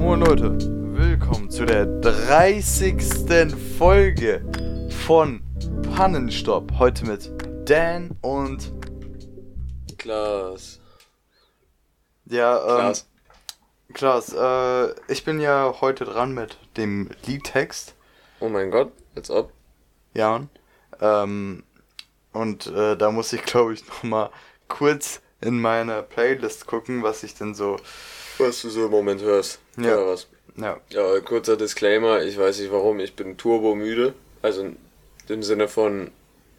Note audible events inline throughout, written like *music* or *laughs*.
Moin Leute, willkommen zu der 30. Folge von Pannenstopp. Heute mit Dan und Klaas. ja, ähm, Klaas. Klaas, äh, ich bin ja heute dran mit dem Liedtext. Oh mein Gott, als ob. Ja. Ähm, und äh, da muss ich, *laughs* glaube ich, nochmal kurz in meine Playlist gucken, was ich denn so. Was du so im Moment hörst. Ja. Oder was? Ja, Ja, kurzer Disclaimer, ich weiß nicht warum, ich bin turbomüde. Also im Sinne von,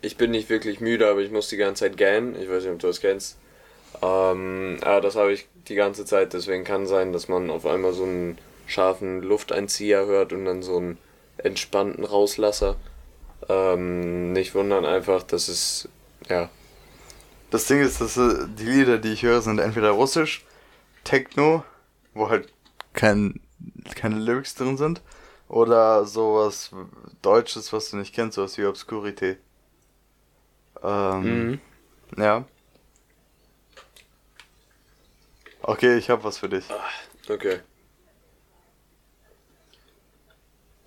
ich bin nicht wirklich müde, aber ich muss die ganze Zeit gähnen. Ich weiß nicht, ob du das kennst. Ähm, aber das habe ich die ganze Zeit, deswegen kann sein, dass man auf einmal so einen scharfen Lufteinzieher hört und dann so einen entspannten Rauslasser. Ähm, nicht wundern einfach, dass es, ja, Das Ding ist, dass äh, die Lieder, die ich höre, sind entweder russisch, Techno, wo halt kein, keine Lyrics drin sind, oder sowas Deutsches, was du nicht kennst, sowas wie Obscurity. Ähm, Mhm. ja. Okay, ich hab was für dich. Okay.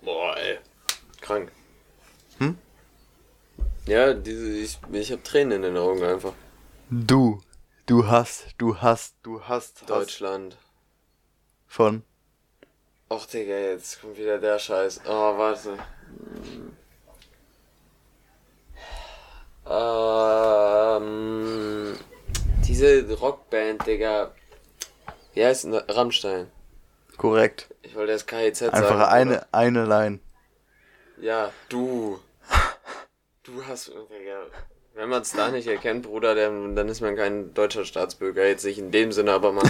Boah, ey. Krank. Hm? Ja, diese, ich, ich hab Tränen in den Augen einfach. Du, du hast, du hast, du hast, hast Deutschland. Von. Och, Digga, jetzt kommt wieder der Scheiß. Oh, warte. Ähm, diese Rockband, Digga. Wie heißt denn? Rammstein. Korrekt. Ich wollte das KIZ sagen. Einfach eine, eine Line. Ja, du. Du hast. Digga, Wenn man es da nicht erkennt, Bruder, dann, dann ist man kein deutscher Staatsbürger. Jetzt nicht in dem Sinne, aber man. *laughs*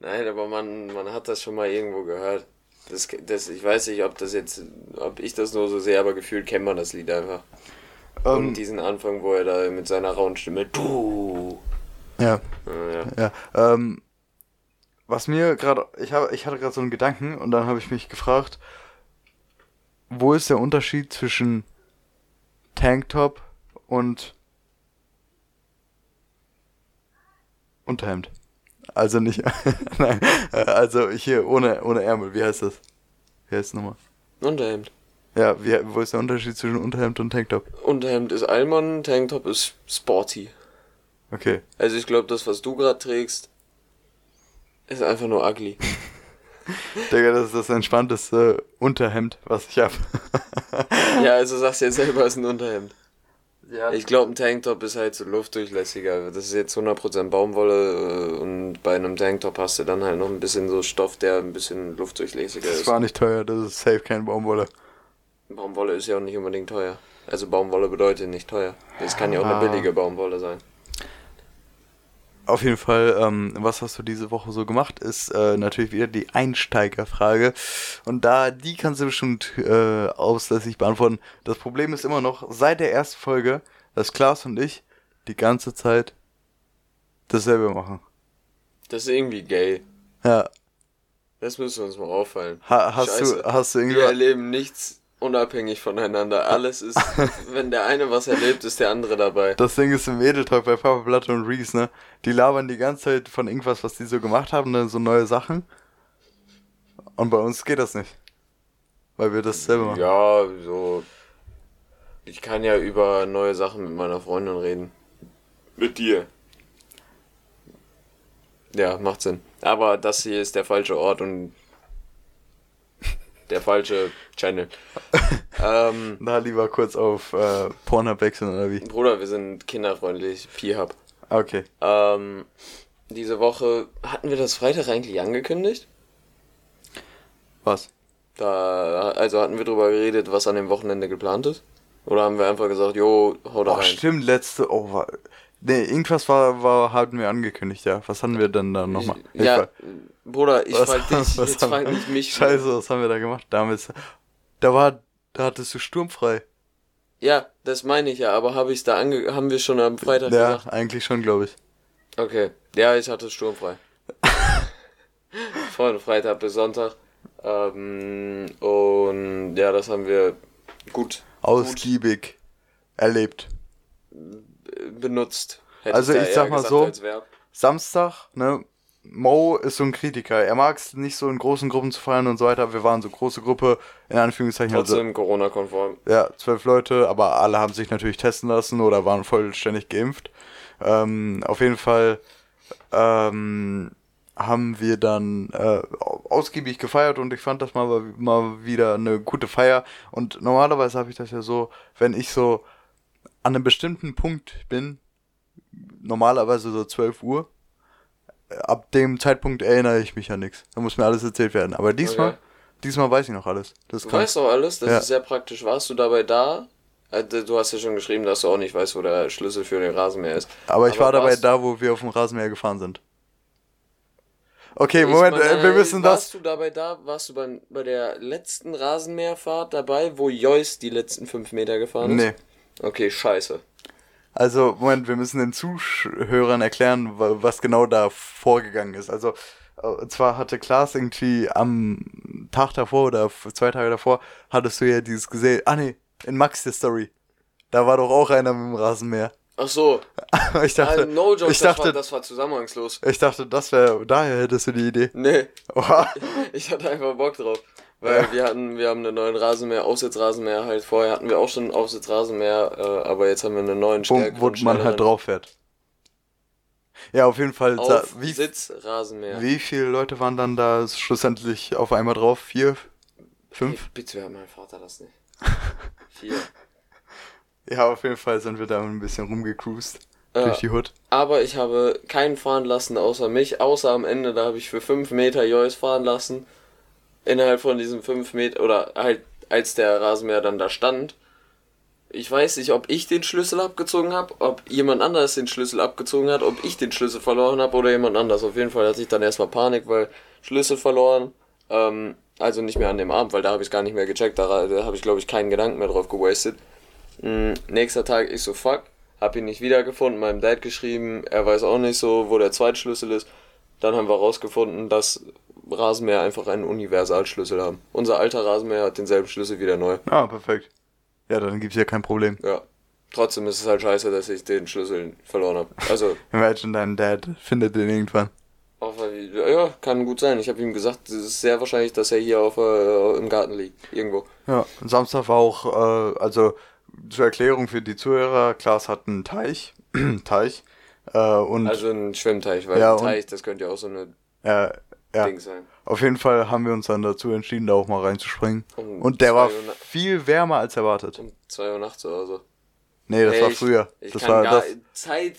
Nein, aber man, man hat das schon mal irgendwo gehört. Das, das, ich weiß nicht, ob das jetzt, ob ich das nur so sehe, aber gefühlt kennt man das Lied einfach. ähm, Und diesen Anfang, wo er da mit seiner rauen Stimme, du. ja. Ja, ja. Ja, ähm, was mir gerade, ich habe, ich hatte gerade so einen Gedanken und dann habe ich mich gefragt, wo ist der Unterschied zwischen Tanktop und Unterhemd? Also nicht, *laughs* nein, also hier ohne, ohne Ärmel, wie heißt das? Wie heißt es nochmal? Unterhemd. Ja, wie, wo ist der Unterschied zwischen Unterhemd und Tanktop? Unterhemd ist Allmann, Tanktop ist sporty. Okay. Also ich glaube, das, was du gerade trägst, ist einfach nur ugly. *laughs* Digga, das ist das entspannteste Unterhemd, was ich habe. *laughs* Ja, also sagst du jetzt selber, es ist ein Unterhemd. ja, Ich glaube, ein Tanktop ist halt so luftdurchlässiger. Das ist jetzt 100% Baumwolle äh, und bei einem Tanktop hast du dann halt noch ein bisschen so Stoff, der ein bisschen luftdurchlässiger das ist. war nicht teuer, das ist safe kein Baumwolle. Baumwolle ist ja auch nicht unbedingt teuer. Also Baumwolle bedeutet nicht teuer. Es kann ja auch Ah. eine billige Baumwolle sein. Auf jeden Fall, ähm, was hast du diese Woche so gemacht, ist äh, natürlich wieder die Einsteigerfrage. Und da, die kannst du bestimmt äh, auslässig beantworten. Das Problem ist immer noch, seit der ersten Folge, dass Klaas und ich die ganze Zeit dasselbe machen. Das ist irgendwie gay. Ja, Das müsste uns mal auffallen. ha hast Scheiße. du, hast du Wir irgendwie... erleben nichts unabhängig voneinander. Alles ist, *laughs* wenn der eine was erlebt, ist der andere dabei. Das Ding ist im Edeltalk bei Papa Platte und Reese, ne? Die labern die ganze Zeit von irgendwas, was die so gemacht haben, ne? so neue Sachen. Und bei uns geht das nicht. Weil wir das selber machen. Ja, so. Ich kann ja über neue Sachen mit meiner Freundin reden. Mit dir. Ja, macht Sinn. Aber das hier ist der falsche Ort und der falsche Channel. *laughs* ähm, Da lieber kurz auf äh, Pornhub wechseln oder wie? Bruder, wir sind kinderfreundlich. P-Hub. Okay. Ähm, diese Woche hatten wir das Freitag eigentlich angekündigt? Was? Da, also hatten wir drüber geredet, was an dem Wochenende geplant ist? Oder haben wir einfach gesagt, jo, hau da Oh, rein? stimmt, letzte. Oh, nee, irgendwas war, war, hatten wir angekündigt, ja. Was hatten wir denn da nochmal? Ich ja, war- Bruder, ich frag *laughs* dich, was jetzt frag nicht mich. Scheiße, was haben wir da gemacht? Damals. Da war, da hattest du sturmfrei. Ja, das meine ich ja, aber habe ich da ange haben wir schon am Freitag Ja, gesagt? eigentlich schon, glaube ich. Okay, ja, ich hatte sturmfrei. *laughs* Von Freitag bis Sonntag. Ähm, und ja, das haben wir gut Ausgiebig erlebt. Benutzt. Hätte Also ich eher sag mal so. Samstag, ne, Mo ist so ein Kritiker. Er mag es nicht so in großen Gruppen zu feiern und so weiter. Wir waren so große Gruppe, in Anführungszeichen. Trotzdem also, Corona-konform. Ja, zwölf Leute, aber alle haben sich natürlich testen lassen oder waren vollständig geimpft. Ähm, auf jeden Fall ähm, haben wir dann äh, ausgiebig gefeiert und ich fand das mal, mal wieder eine gute Feier. Und normalerweise habe ich das ja so, wenn ich so an einem bestimmten Punkt bin, normalerweise so 12 Uhr, ab dem Zeitpunkt erinnere ich mich an nichts. Da muss mir alles erzählt werden. Aber diesmal, okay. diesmal weiß ich noch alles. Das du weißt doch alles, das ja. ist sehr praktisch. Warst du dabei da? Äh, du hast ja schon geschrieben, dass du auch nicht weißt, wo der Schlüssel für den Rasenmäher ist. Aber ich Aber war dabei da, wo wir auf dem Rasenmäher gefahren sind. Okay, Moment, meine, äh, wir müssen das. Warst du dabei da? Warst du bei, bei der letzten Rasenmäherfahrt dabei, wo Joyce die letzten fünf Meter gefahren ist? Nee. Okay, scheiße. Also, Moment, wir müssen den Zuhörern erklären, was genau da vorgegangen ist. Also, äh, zwar hatte Klaas irgendwie am Tag davor oder zwei Tage davor, hattest du ja dieses gesehen. Ah, nee, in Max der Story. Da war doch auch einer mit dem Rasenmäher. Ach so. *laughs* ich dachte, ah, no joke, ich das, dachte, war, das war zusammenhangslos. Ich dachte, das wäre, daher hättest du die Idee. Nee. Oha. *laughs* Ich hatte einfach Bock drauf. Weil ja. wir hatten, wir haben einen neuen Rasenmäher, Aufsitzrasenmäher halt. Vorher hatten wir auch schon einen Aufsitzrasenmäher, äh, aber jetzt haben wir einen neuen stärkeren. Wo, wo man halt drauf fährt. Ja, auf jeden Fall. Auf wie. Wie viele Leute waren dann da schlussendlich auf einmal drauf? Vier? Fünf? Hey, bitte hört mein Vater das nicht. *laughs* Vier. Ja, auf jeden Fall sind wir da ein bisschen rumgecruised. Äh, durch die Hut. Aber ich habe keinen fahren lassen außer mich, außer am Ende, da habe ich für 5 Meter Joyce fahren lassen. Innerhalb von diesen 5 Meter, oder halt als der Rasenmäher dann da stand. Ich weiß nicht, ob ich den Schlüssel abgezogen habe, ob jemand anders den Schlüssel abgezogen hat, ob ich den Schlüssel verloren habe oder jemand anders. Auf jeden Fall hatte ich dann erstmal Panik, weil Schlüssel verloren. Ähm, also nicht mehr an dem Abend, weil da habe ich gar nicht mehr gecheckt. Da, da habe ich, glaube ich, keinen Gedanken mehr drauf gewastet. Mhm, nächster Tag, ich so, fuck, hab ihn nicht wiedergefunden, meinem Dad geschrieben, er weiß auch nicht so, wo der zweite Schlüssel ist. Dann haben wir rausgefunden, dass Rasenmäher einfach einen Universalschlüssel haben. Unser alter Rasenmäher hat denselben Schlüssel wie der neue. Ah, perfekt. Ja, dann gibt's ja kein Problem. Ja. Trotzdem ist es halt scheiße, dass ich den Schlüssel verloren habe. Also. *laughs* Imagine dein Dad findet den irgendwann. Auf, ja, kann gut sein. Ich habe ihm gesagt, es ist sehr wahrscheinlich, dass er hier auf, äh, im Garten liegt. Irgendwo. Ja, Samstag war auch, äh, also zur Erklärung für die Zuhörer, Klaas hat einen Teich, *clears throat* Teich, äh, und... Also ein Schwimmteich, weil ja, ein Teich, das könnte ja auch so eine ja. Ding sein. Auf jeden Fall haben wir uns dann dazu entschieden, da auch mal reinzuspringen. Um und der war viel wärmer als erwartet. Um 2 Uhr nachts oder so. Nee, das hey, war früher. Ich, das kann war das Zeit,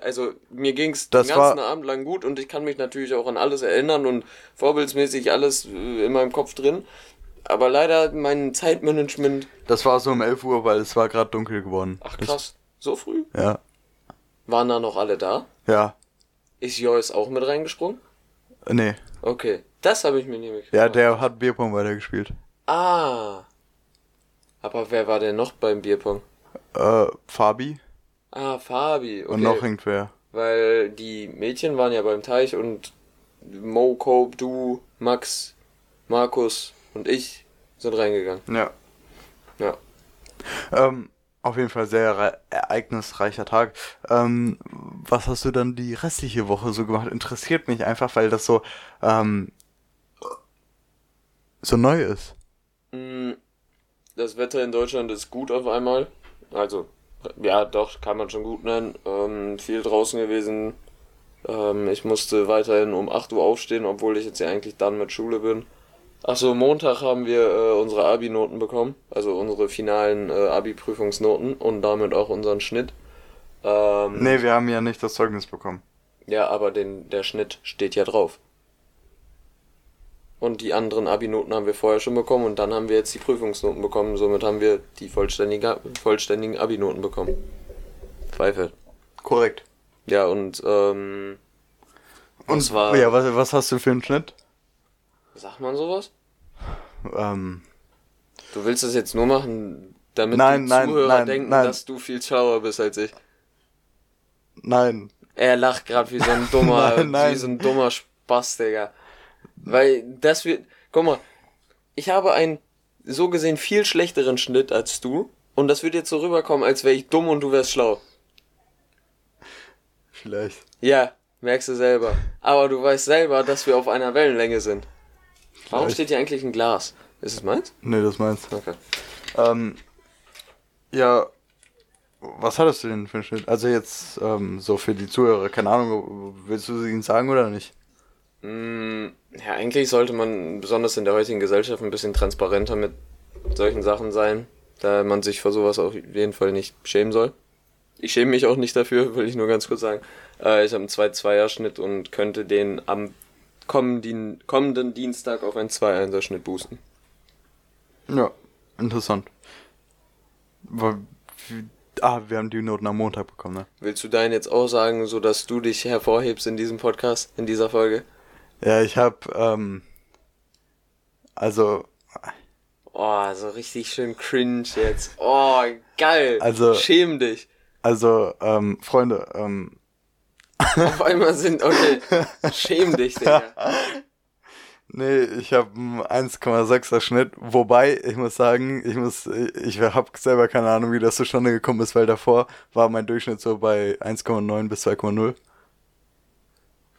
also mir ging es den ganzen war, Abend lang gut und ich kann mich natürlich auch an alles erinnern und vorbildsmäßig alles äh, in meinem Kopf drin. Aber leider mein Zeitmanagement. Das war so um 11 Uhr, weil es war gerade dunkel geworden. Ach krass, so früh? Ja. Waren da noch alle da? Ja. Ist Joyce auch mit reingesprungen? Nee. Okay, das habe ich mir nicht mitgekriegt. Ja, der hat Bierpong weitergespielt. Ah. Aber wer war denn noch beim Bierpong? Äh, Fabi. Ah, Fabi. Okay. Und noch irgendwer. Weil die Mädchen waren ja beim Teich und Mo, Cope, du, Max, Markus und ich sind reingegangen. Ja. Ja. Ähm, auf jeden Fall sehr ereignisreicher Tag. Ähm, was hast du dann die restliche Woche so gemacht? Interessiert mich einfach, weil das so ähm, so neu ist. Mm, das Wetter in Deutschland ist gut auf einmal. Also, ja, doch, kann man schon gut nennen. Ähm, viel draußen gewesen. Ähm, ich musste weiterhin um 8 Uhr aufstehen, obwohl ich jetzt ja eigentlich dann mit Schule bin. Achso, Montag haben wir äh, unsere Abi-Noten bekommen, also unsere finalen äh, Abi-Prüfungsnoten und damit auch unseren Schnitt. Ähm, nee, wir haben ja nicht das Zeugnis bekommen. Ja, aber den, der Schnitt steht ja drauf. Und die anderen Abi-Noten haben wir vorher schon bekommen und dann haben wir jetzt die Prüfungsnoten bekommen. Somit haben wir die vollständige, vollständigen Abi-Noten bekommen. Zweifel. Korrekt. Ja, und, ähm. Und zwar. Ja, was, was hast du für einen Schnitt? Sagt man sowas? Ähm. Du willst das jetzt nur machen, damit nein, die nein, Zuhörer nein, denken, dass du viel schlauer bist als ich. Nein. Er lacht gerade wie so ein *laughs* dummer, wie so ein dummer Spaß, Digga. Weil das wird. Guck mal, ich habe einen so gesehen viel schlechteren Schnitt als du. Und das wird jetzt so rüberkommen, als wäre ich dumm und du wärst schlau. Vielleicht. Ja, Merkst du selber. Aber du weißt selber, dass wir auf einer Wellenlänge sind. Warum steht hier eigentlich ein Glas? Ist es meins? Nee, das meinst Okay. Ähm, ja, was hattest du denn für einen Schnitt? Also jetzt ähm, so für die Zuhörer, keine Ahnung, willst du ihnen sagen oder nicht? Mm, Ja, eigentlich sollte man besonders in der heutigen Gesellschaft ein bisschen transparenter mit solchen Sachen sein, da man sich vor sowas auf jeden Fall nicht schämen soll. Ich schäme mich auch nicht dafür, *laughs* will ich nur ganz kurz sagen. Äh, ich habe einen 2-2er-Schnitt und könnte den am kommenden, kommenden Dienstag auf einen 2-1er-Schnitt boosten. Ja, interessant. Weil, ah, wir haben die Noten am Montag bekommen, ne? Willst du deinen jetzt auch sagen, so dass du dich hervorhebst in diesem Podcast, in dieser Folge? Ja, ich hab, ähm, also, Oh, so richtig schön cringe jetzt. Oh, geil. Also- Schäm dich. also, ähm, Freunde, ähm, *laughs* Auf einmal sind, okay. Schäm dich, Digga. *laughs* nee, ich habe einen 1,6er Schnitt, wobei, ich muss sagen, ich muss, ich habe selber keine Ahnung, wie das zustande gekommen ist, weil davor war mein Durchschnitt so bei 1,9 bis 2,0.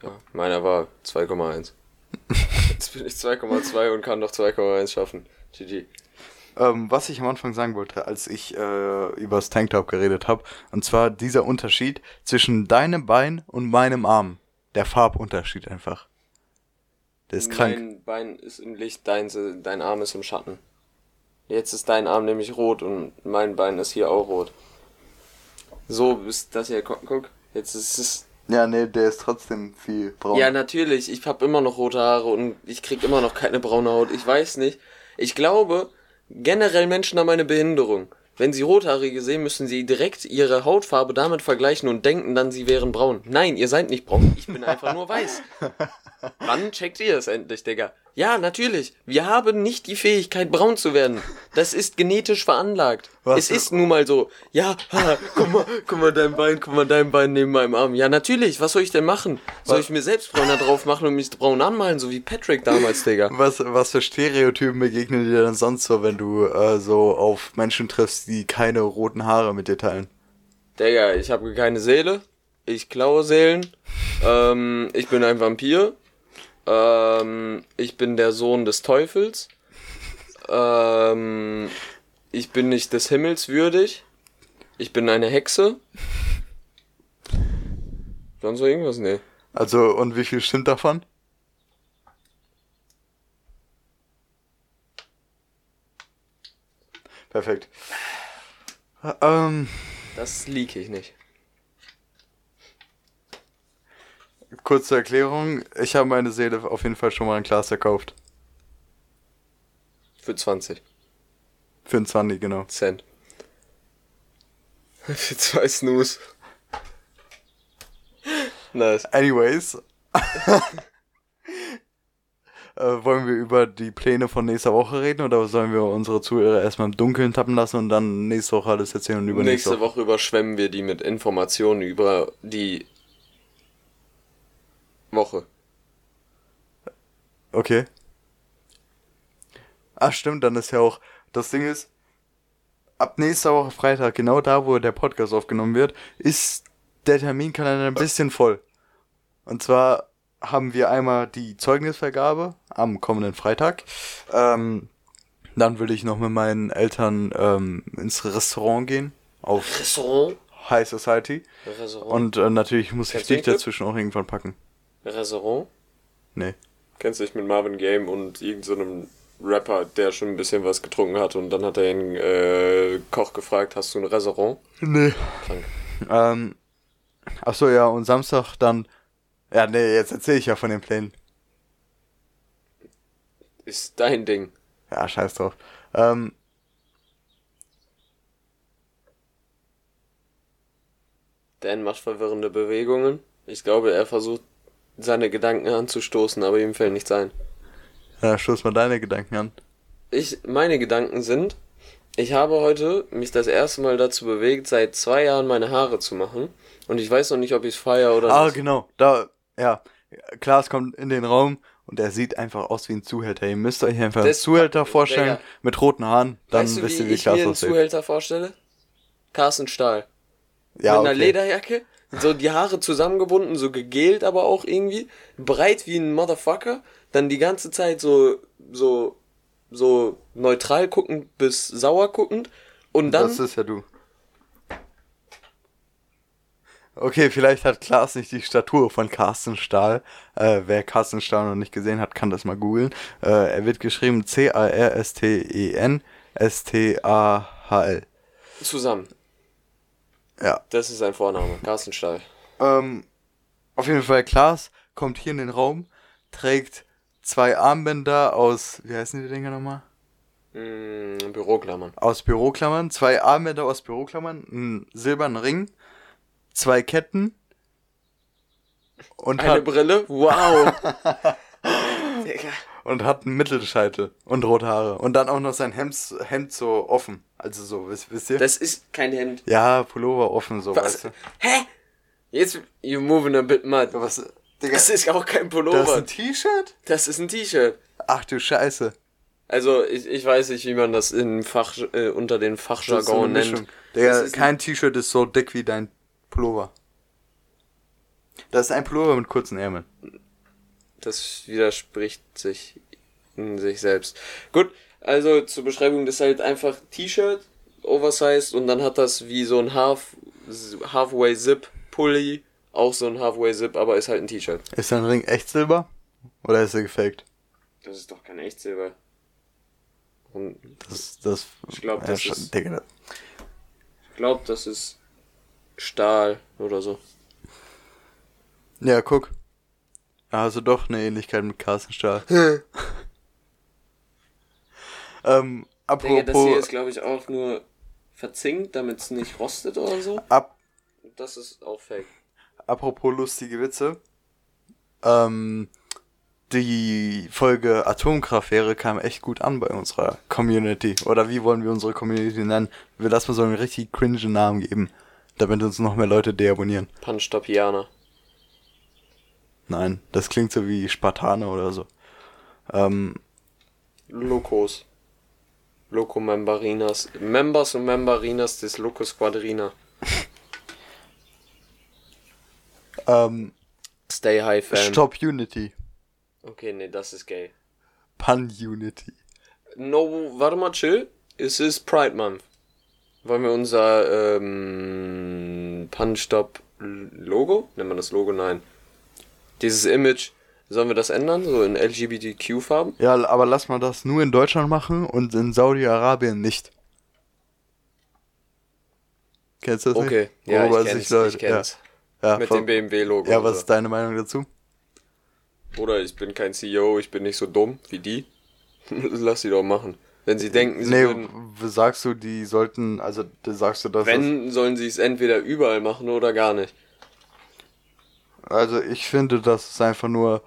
Ja, meiner war 2,1. *laughs* Jetzt bin ich 2,2 und kann noch 2,1 schaffen. GG. Ähm, was ich am Anfang sagen wollte, als ich äh, über das Tanktop geredet habe, und zwar dieser Unterschied zwischen deinem Bein und meinem Arm. Der Farbunterschied einfach. Der ist krank. Mein Bein ist im Licht, dein, dein Arm ist im Schatten. Jetzt ist dein Arm nämlich rot und mein Bein ist hier auch rot. So ist das hier, guck. Jetzt ist es. Ja, nee, der ist trotzdem viel braun. Ja, natürlich. Ich habe immer noch rote Haare und ich krieg immer noch keine braune Haut. Ich weiß nicht. Ich glaube, generell Menschen haben eine Behinderung. Wenn sie Rothaarige sehen, müssen sie direkt ihre Hautfarbe damit vergleichen und denken dann, sie wären braun. Nein, ihr seid nicht braun. Ich bin einfach nur weiß. *laughs* Wann checkt ihr es endlich, Digga? Ja, natürlich. Wir haben nicht die Fähigkeit, braun zu werden. Das ist genetisch veranlagt. Was? Es ist nun mal so. Ja, ha, guck mal, guck mal dein Bein, guck mal dein Bein neben meinem Arm. Ja, natürlich. Was soll ich denn machen? Soll ich mir selbst Bräuner drauf machen und mich braun anmalen, so wie Patrick damals, Digga? Was, was für Stereotypen begegnen dir denn sonst so, wenn du äh, so auf Menschen triffst, die keine roten Haare mit dir teilen? Digga, ich habe keine Seele. Ich klaue Seelen. Ähm, ich bin ein Vampir. Ähm, ich bin der Sohn des Teufels. Ähm, ich bin nicht des Himmels würdig. Ich bin eine Hexe. Sonst noch irgendwas? Nee. Also, und wie viel stimmt davon? Perfekt. Ähm, Das lieg ich nicht. Kurze Erklärung. Ich habe meine Seele auf jeden Fall schon mal ein Glas verkauft. Für 20 Für ein 20, genau. Cent. *laughs* Für zwei Snooze. Nice. Anyways. *laughs* äh, wollen wir über die Pläne von nächster Woche reden oder sollen wir unsere Zuhörer erstmal im Dunkeln tappen lassen und dann nächste Woche alles erzählen und über Nächste Woche überschwemmen wir die mit Informationen über die Woche. Okay. Ach stimmt, dann ist ja auch, das Ding ist, ab nächster Woche Freitag, genau da, wo der Podcast aufgenommen wird, ist der Terminkalender ein bisschen voll. Und zwar haben wir einmal die Zeugnisvergabe am kommenden Freitag. Ähm, dann würde ich noch mit meinen Eltern ähm, ins Restaurant gehen, auf Restaurant? High Society. Restaurant? Und äh, natürlich muss ich Kennst dich dazwischen auch irgendwann packen. Restaurant? Nee. Kennst du dich mit Marvin Game und irgendeinem Rapper, der schon ein bisschen was getrunken hat und dann hat er den äh, Koch gefragt, hast du ein Restaurant? Nee. Krank. Ähm, ach so, ja, und Samstag dann. Ja, nee, jetzt erzähle ich ja von den Plänen. Ist dein Ding. Ja, scheiß drauf. Ähm, Dan macht verwirrende Bewegungen. Ich glaube, er versucht seine Gedanken anzustoßen, aber ihm fällt nichts ein. ja, stoß mal deine Gedanken an. Ich, meine Gedanken sind, ich habe heute mich das erste Mal dazu bewegt, seit zwei Jahren meine Haare zu machen. Und ich weiß noch nicht, ob ich es feiere oder Ah, nicht. genau. Da, ja. Klaas kommt in den Raum und er sieht einfach aus wie ein Zuhälter. Ihr müsst euch einfach einen Zuhälter vorstellen Digga. mit roten Haaren. Dann weißt du, wisst wie ihr, wie ich Klaas mir einen aussieht. Zuhälter vorstelle? Carsten Stahl. Ja, mit einer okay. Lederjacke, So die Haare zusammengebunden, so gegelt aber auch irgendwie. Breit wie ein Motherfucker. Dann die ganze Zeit so, so, so neutral guckend bis sauer guckend. Und dann. Das ist ja du. Okay, vielleicht hat Klaas nicht die Statur von Carsten Stahl. Äh, wer Carsten Stahl noch nicht gesehen hat, kann das mal googeln. Äh, er wird geschrieben C-A-R-S-T-E-N S-T-A-H-L. zusammen. Ja. Das ist sein Vorname. Carsten Stahl. Ähm, auf jeden Fall, Klaas kommt hier in den Raum, trägt zwei Armbänder aus, wie heißen die Dinger nochmal? Mm, Büroklammern. Aus Büroklammern, zwei Armbänder aus Büroklammern, einen silbernen Ring, zwei Ketten und Eine Brille? Wow. *laughs* Und hat einen Mittelscheitel und rote Haare. Und dann auch noch sein Hemd, Hemd so offen. Also so, wisst, wisst ihr? Das ist kein Hemd. ja, Pullover offen, so, Was? weißt du. Hä? Jetzt, you moving a bit mad. Was, Digga, Das ist auch kein das ist Pullover. ein T-Shirt? Das ist ein T-Shirt. Ach du Scheiße. Also, ich, ich weiß nicht, wie man das in Fach, äh, unter den Fachjargon nennt. Digga, kein T-Shirt ist so dick wie dein Pullover. Das ist ein Pullover mit kurzen Ärmeln. Das widerspricht sich in sich selbst. Gut, also zur Beschreibung, das ist halt einfach T-Shirt, oversized und dann hat das wie so ein Half, Halfway Zip Pulli, auch so ein Halfway Zip, aber ist halt ein T-Shirt. Ist dein Ring echt Silber? Oder ist er gefaked? Das ist doch kein Echtsilber. Und Das, das, Ich glaub, das schon- ist- Digga, ich glaube, das ist Stahl oder so. Ja, guck. Also doch eine Ähnlichkeit mit Carsten Stahl. *laughs* ähm, Digga, das hier apropos, ist, glaube ich, auch nur verzinkt, damit es nicht rostet oder so. ab, Das ist auch fake. apropos lustige Witze. Ähm, die Folge Atomkraftwerke kam echt gut an bei unserer Community. Oder wie wollen wir unsere Community nennen? Wir lassen mal so einen richtig cringe Namen geben, damit uns noch mehr Leute deabonnieren. Panstapianer. Nein, das klingt so wie Spartaner oder so. Ähm, Locos. Loco Membarinas. Members und Membarinas des Loco Squadrina. *laughs* ähm, Stay High Fan. Stop Unity. Okay, nee, das ist gay. Pun Unity. No, warte mal, chill. Es ist Pride Month. Wollen wir unser ähm, Punch-Stop Logo? Nennt man das Logo? Nein. Dieses Image, sollen wir das ändern? So in LGBTQ-Farben? Ja, aber lass mal das nur in Deutschland machen und in Saudi-Arabien nicht. Kennst du das Okay, nicht? ja, Worüber ich kenn's, Leute- ich kenn's. Ja, ja, Mit von- dem BMW-Logo. Ja, was so. ist deine Meinung dazu? Oder ich bin kein CEO, ich bin nicht so dumm wie die. *laughs* Lass sie doch machen. Wenn sie denken, sie Nee, würden, sagst du, die sollten, also sagst du, dass wenn, sollen sie es entweder überall machen oder gar nicht. Also ich finde, das ist einfach nur,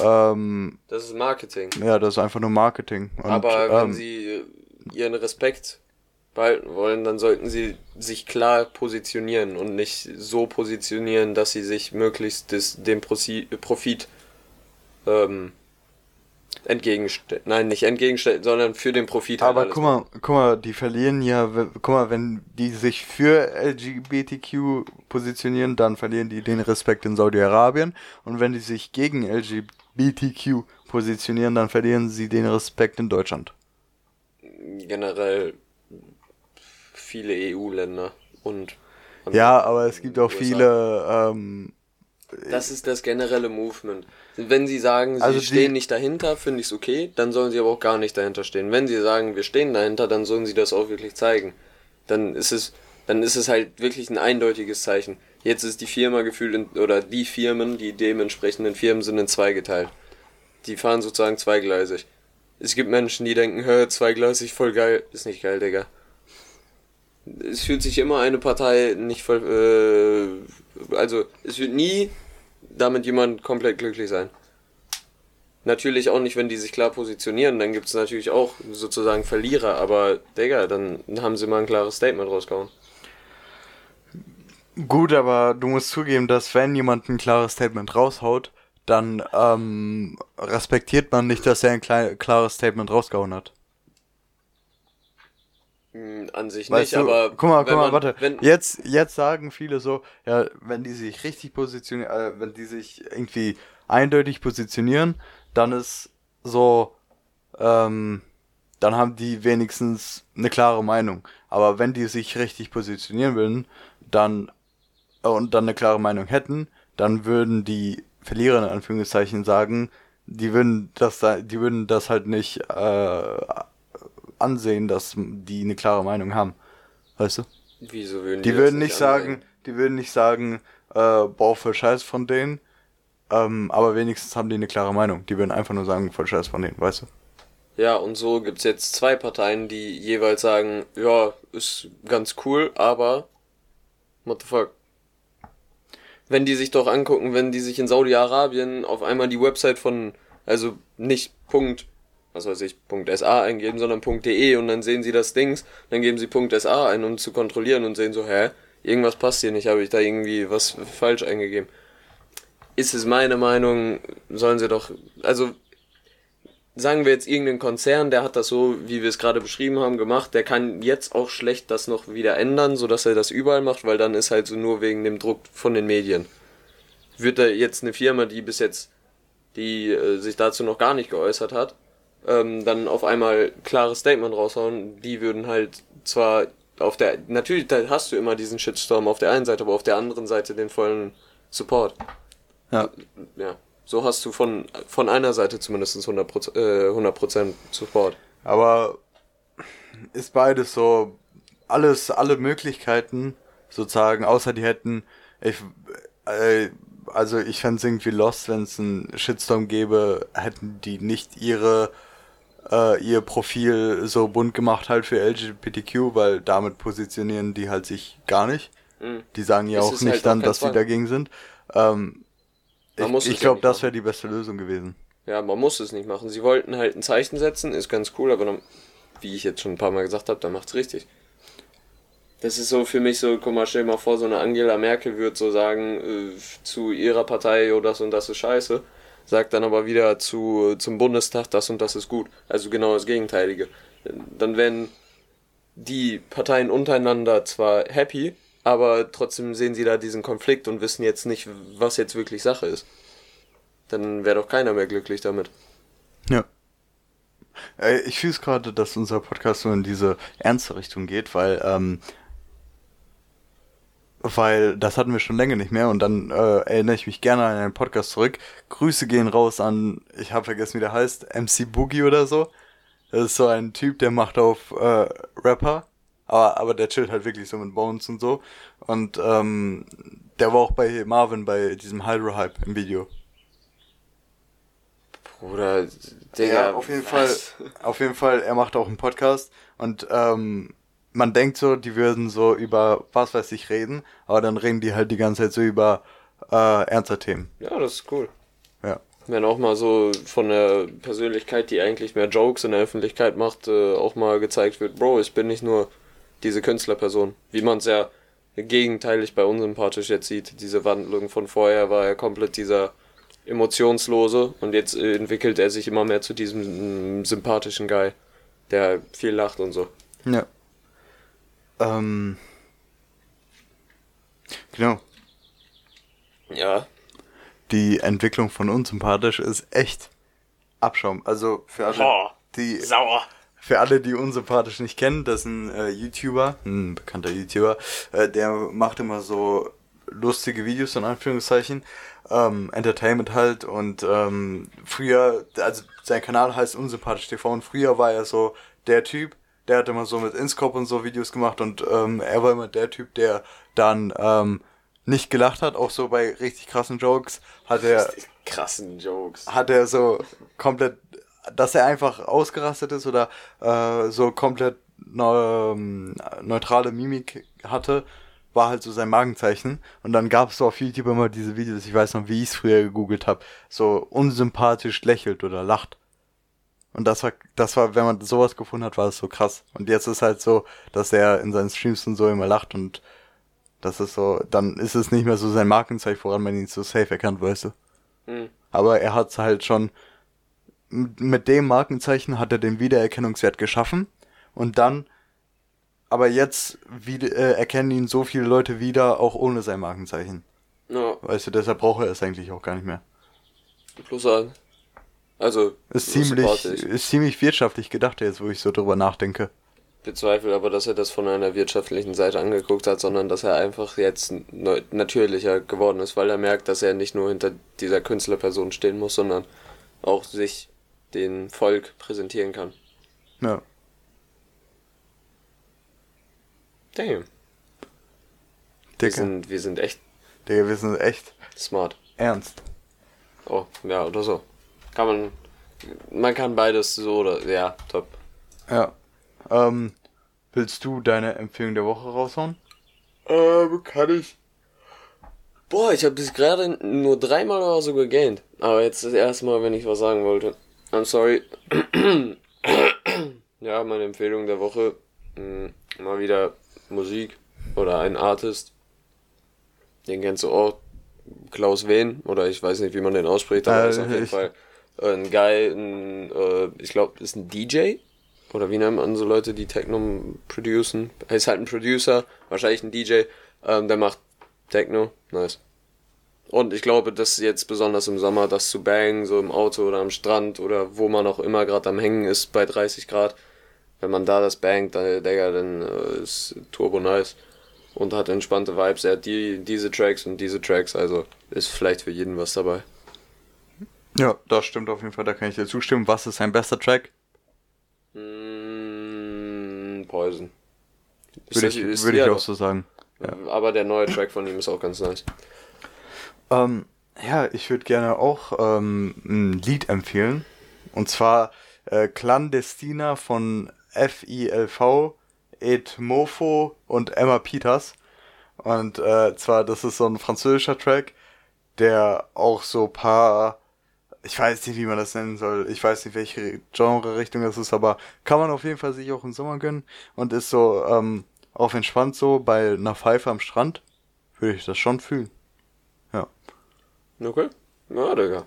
ähm, Das ist Marketing. ja, das ist einfach nur Marketing. Und, Aber wenn ähm, sie ihren Respekt behalten wollen, dann sollten sie sich klar positionieren und nicht so positionieren, dass sie sich möglichst des, dem Prosi Profit ähm, entgegenstellen. Nein, nicht entgegenstellen, sondern für den Profit. halt Aber guck mal, guck mal, die verlieren ja, guck mal, wenn die sich für LGBTQ positionieren, dann verlieren die den Respekt in Saudi-Arabien. Und wenn die sich gegen LGBTQ positionieren, dann verlieren sie den Respekt in Deutschland. generell viele EU-Länder und Ja, aber es gibt auch viele, ähm, Das ist das generelle Movement. Wenn sie sagen, sie Also stehen nicht dahinter, finde ich es okay, dann sollen sie aber auch gar nicht dahinter stehen. Wenn sie sagen, wir stehen dahinter, dann sollen sie das auch wirklich zeigen. Dann ist es, dann ist es halt wirklich ein eindeutiges Zeichen. Jetzt ist die Firma gefühlt, in, oder die Firmen, die dementsprechenden Firmen sind in zwei geteilt. Die fahren sozusagen zweigleisig. Es gibt Menschen, die denken, hör, zweigleisig, voll geil. Ist nicht geil, Digga. Es fühlt sich immer eine Partei nicht voll, äh, also es wird nie damit jemand komplett glücklich sein. Natürlich auch nicht, wenn die sich klar positionieren, dann gibt es natürlich auch sozusagen Verlierer, aber Digga, dann haben sie mal ein klares Statement rausgehauen. gut, aber du musst zugeben, dass wenn jemand ein klares Statement raushaut, dann, ähm, respektiert man nicht, dass er ein klares Statement rausgehauen hat. Hm, An sich Weißt nicht, du, aber. guck mal, guck mal, man, warte. Wenn, Jetzt, jetzt sagen viele so, ja, wenn die sich richtig positionieren, äh, wenn die sich irgendwie eindeutig positionieren, dann ist so, ähm, dann haben die wenigstens eine klare Meinung. Aber wenn die sich richtig positionieren würden, dann äh, und dann eine klare Meinung hätten, dann würden die Verlierer in Anführungszeichen sagen, die würden das da, die würden das halt nicht äh, ansehen, dass die eine klare Meinung haben. Weißt du? wieso würden Die das würden nicht sagen, ansehen? die würden nicht sagen, äh, boah, voll scheiß von denen. Ähm, aber wenigstens haben die eine klare Meinung. Die würden einfach nur sagen, voll scheiß von denen, weißt du? Ja, und so gibt's jetzt zwei Parteien, die jeweils sagen, ja, ist ganz cool, aber what the fuck? Wenn die sich doch angucken, wenn die sich in Saudi-Arabien auf einmal die Website von, also nicht Punkt, was weiß ich, .sa eingeben, sondern .de und dann sehen sie das Dings, dann geben sie .sa ein, um zu kontrollieren und sehen so, hä, irgendwas passt hier nicht, habe ich da irgendwie was falsch eingegeben. Ist es meine Meinung, sollen sie doch, also sagen wir jetzt irgendeinen Konzern, der hat das so, wie wir es gerade beschrieben haben, gemacht, der kann jetzt auch schlecht das noch wieder ändern, sodass er das überall macht, weil dann ist halt so nur wegen dem Druck von den Medien. Wird da jetzt eine Firma, die bis jetzt, die äh, sich dazu noch gar nicht geäußert hat, ähm, dann auf einmal klares Statement raushauen, die würden halt zwar auf der, natürlich hast du immer diesen Shitstorm auf der einen Seite, aber auf der anderen Seite den vollen Support. Ja. Ja. So hast du von, von einer Seite zumindest 100%, äh, 100% Support. Aber ist beides so, alles, alle Möglichkeiten sozusagen, außer die hätten, ich, äh, also ich fände es irgendwie lost, wenn es einen Shitstorm gäbe, hätten die nicht ihre, äh, ihr Profil so bunt gemacht halt für LGBTQ, weil damit positionieren die halt sich gar nicht. Mhm. Die sagen ja Es auch ist nicht halt dann, dass sie Zwang. dagegen sind. Ähm, Man ich es ich glaube, das wäre die beste Lösung gewesen. Ja, man muss es nicht machen. Sie wollten halt ein Zeichen setzen, ist ganz cool, aber dann, wie ich jetzt schon ein paar Mal gesagt habe, dann macht's richtig. Das ist so für mich so, guck mal, stell dir mal vor, so eine Angela Merkel wird so sagen äh, zu ihrer Partei, oh, das und das ist scheiße, sagt dann aber wieder zu, zum Bundestag, das und das ist gut. Also genau das Gegenteilige. Dann werden die Parteien untereinander zwar happy, aber trotzdem sehen sie da diesen Konflikt und wissen jetzt nicht, was jetzt wirklich Sache ist. Dann wäre doch keiner mehr glücklich damit. Ja. Äh, Ich fühle es gerade, dass unser Podcast so in diese ernste Richtung geht, weil, ähm, weil das hatten wir schon länger nicht mehr und dann äh, erinnere ich mich gerne an einen Podcast zurück. Grüße gehen raus an, ich habe vergessen, wie der heißt, MC Boogie oder so. Das ist so ein Typ, der macht auf äh, Rapper, aber, aber der chillt halt wirklich so mit Bones und so. Und ähm, der war auch bei Marvin bei diesem Hydro-Hype im Video. Bruder, Digga. Ja, auf jeden? Fall. Auf jeden Fall, er macht auch einen Podcast und ähm, man denkt so, die würden so über was weiß ich reden, aber dann reden die halt die ganze Zeit so über äh, ernste Themen. Ja, das ist cool. Ja. Wenn auch mal so von der Persönlichkeit, die eigentlich mehr Jokes in der Öffentlichkeit macht, äh, auch mal gezeigt wird, Bro, ich bin nicht nur diese Künstlerperson. Wie man es ja gegenteilig bei unsympathisch jetzt sieht. Diese Wandlung von vorher war er komplett dieser emotionslose und jetzt entwickelt er sich immer mehr zu diesem mm, sympathischen Guy, der viel lacht und so. Ja. Ähm. Genau. Ja, Die Entwicklung von unsympathisch ist echt Abschaum. Also für alle, Boah, die sauer. Für alle, die unsympathisch nicht kennen, das ist ein äh, YouTuber, ein bekannter YouTuber, äh, der macht immer so lustige Videos in Anführungszeichen, ähm, Entertainment halt und ähm, früher, also sein Kanal heißt Unsympathisch TV und früher war er so der Typ, der hat immer so mit Inscope und so Videos gemacht und ähm, er war immer der Typ, der dann ähm, nicht gelacht hat, auch so bei richtig krassen Jokes hat er Die krassen Jokes. hat er so komplett, dass er einfach ausgerastet ist oder äh, so komplett ähm, neutrale Mimik hatte, war halt so sein Magenzeichen. Und dann gab es so auf YouTube immer diese Videos, ich weiß noch, wie ich es früher gegoogelt habe, so unsympathisch lächelt oder lacht. Und das war, das war, wenn man sowas gefunden hat, war es so krass. Und jetzt ist halt so, dass er in seinen Streams und so immer lacht und das ist so, dann ist es nicht mehr so sein Markenzeichen, woran man ihn so safe erkannt, weißt du. Hm. Aber er hat halt schon mit dem Markenzeichen hat er den Wiedererkennungswert geschaffen und dann aber jetzt wie, äh, erkennen ihn so viele Leute wieder, auch ohne sein Markenzeichen. Ja, Weißt du, deshalb braucht er es eigentlich auch gar nicht mehr. plus ein. Also, Ist ziemlich, ist ziemlich wirtschaftlich gedacht jetzt, wo ich so drüber nachdenke. bezweifle aber, dass er das von einer wirtschaftlichen Seite angeguckt hat, sondern dass er einfach jetzt natürlicher geworden ist, weil er merkt, dass er nicht nur hinter dieser Künstlerperson stehen muss, sondern auch sich dem Volk präsentieren kann. Ja. Damn. Wir Digga, sind, wir sind echt Digga, wir sind echt smart. ernst. Oh, ja, oder so. Kann man. Man kann beides so oder. Ja, top. Ja. Ähm, willst du deine Empfehlung der Woche raushauen? Ähm, kann ich. Boah, ich habe bis gerade nur dreimal oder so gegähnt. Aber jetzt das erste Mal, wenn ich was sagen wollte. I'm sorry. *clears throat* ja, meine Empfehlung der Woche. Mh, mal wieder Musik oder ein Artist. Den kennst du auch. Klaus Wehn. Oder ich weiß nicht, wie man den ausspricht, aber Äh, ist auf jeden ich- Fall ein Guy, ein, äh, ich glaube, ist ein DJ. Oder wie nennt man so Leute, die Techno producen? Er ist halt ein Producer, wahrscheinlich ein DJ, ähm, der macht Techno. Nice. Und ich glaube, dass jetzt besonders im Sommer das zu bangen, so im Auto oder am Strand oder wo man auch immer gerade am Hängen ist bei 30 Grad, wenn man da das bangt, dann, Digga, dann äh, ist turbo nice. Und hat entspannte Vibes. Er hat die, diese Tracks und diese Tracks, also ist vielleicht für jeden was dabei. Ja, das stimmt auf jeden Fall, da kann ich dir zustimmen. Was ist sein bester Track? Mm, Poison. Würde ich, würde ich ja, auch doch. so sagen. Aber der neue Track von ihm ist auch ganz nice. Ähm, ja, ich würde gerne auch ähm, ein Lied empfehlen. Und zwar äh, Clandestina von FILV, Ed Mofo und Emma Peters. Und äh, zwar, das ist so ein französischer Track, der auch so paar, ich weiß nicht, wie man das nennen soll, ich weiß nicht, welche Genre-Richtung das ist, aber kann man auf jeden Fall sich auch im Sommer gönnen und ist so ähm, auf entspannt so bei einer Pfeife am Strand, würde ich das schon fühlen. Ja. Okay. Ja, Digga.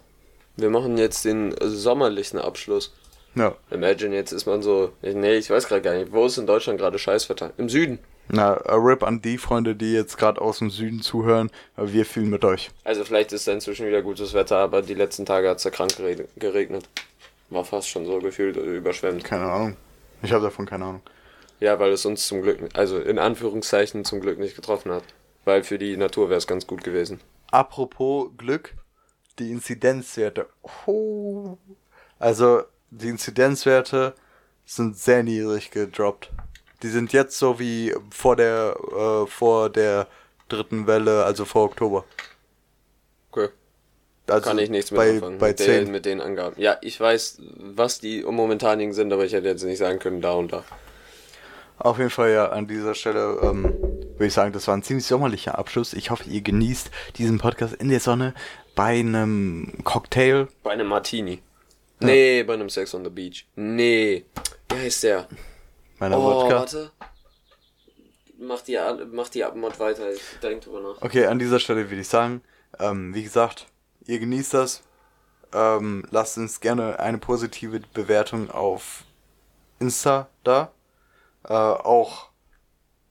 Wir machen jetzt den sommerlichen Abschluss. Ja. Imagine, jetzt ist man so. Nee, ich weiß gerade gar nicht. Wo ist in Deutschland gerade Scheißwetter? Im Süden. Na, a Rip an die Freunde, die jetzt gerade aus dem Süden zuhören. Wir fühlen mit euch. Also, vielleicht ist da inzwischen wieder gutes Wetter, aber die letzten Tage hat es ja krank gere- geregnet. War fast schon so gefühlt überschwemmt. Keine Ahnung. Ich habe davon keine Ahnung. Ja, weil es uns zum Glück, also in Anführungszeichen zum Glück nicht getroffen hat. Weil für die Natur wäre es ganz gut gewesen. Apropos Glück, die Inzidenzwerte. Oh. Also, die Inzidenzwerte sind sehr niedrig gedroppt. Die sind jetzt so wie vor der, äh, vor der dritten Welle, also vor Oktober. Okay. Also Kann ich nichts mit bei, anfangen. Bei mit, 10. den, mit den Angaben. Ja, ich weiß, was die momentanigen sind, aber ich hätte jetzt nicht sagen können, da und da. Auf jeden Fall ja an dieser Stelle ähm, würde ich sagen, das war ein ziemlich sommerlicher Abschluss. Ich hoffe, ihr genießt diesen Podcast in der Sonne bei einem Cocktail. Bei einem Martini. Nee, bei einem Sex on the Beach. Nee. Wie heißt der? Bei einer oh, Wodka. warte. Mach die, mach die Abmod weiter, ich denk drüber nach. Okay, an dieser Stelle würde ich sagen, ähm, wie gesagt, ihr genießt das. Ähm, lasst uns gerne eine positive Bewertung auf Insta da. Äh, auch,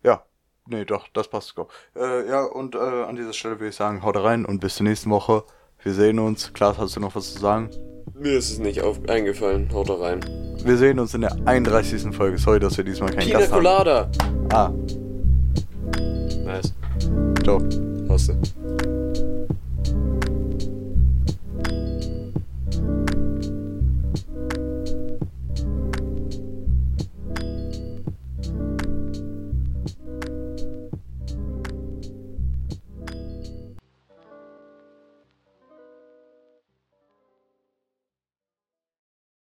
ja, nee, doch, das passt. Go. Äh, ja, und äh, an dieser Stelle würde ich sagen, haut rein und bis zur nächsten Woche. Wir sehen uns. Klaas, hast du noch was zu sagen? Mir ist es nicht auf, eingefallen, haut rein. Wir sehen uns in der 31. Folge. Sorry, dass wir diesmal keinen Pina Gast haben. Colada! Ah, Nice. ciao. Hast du.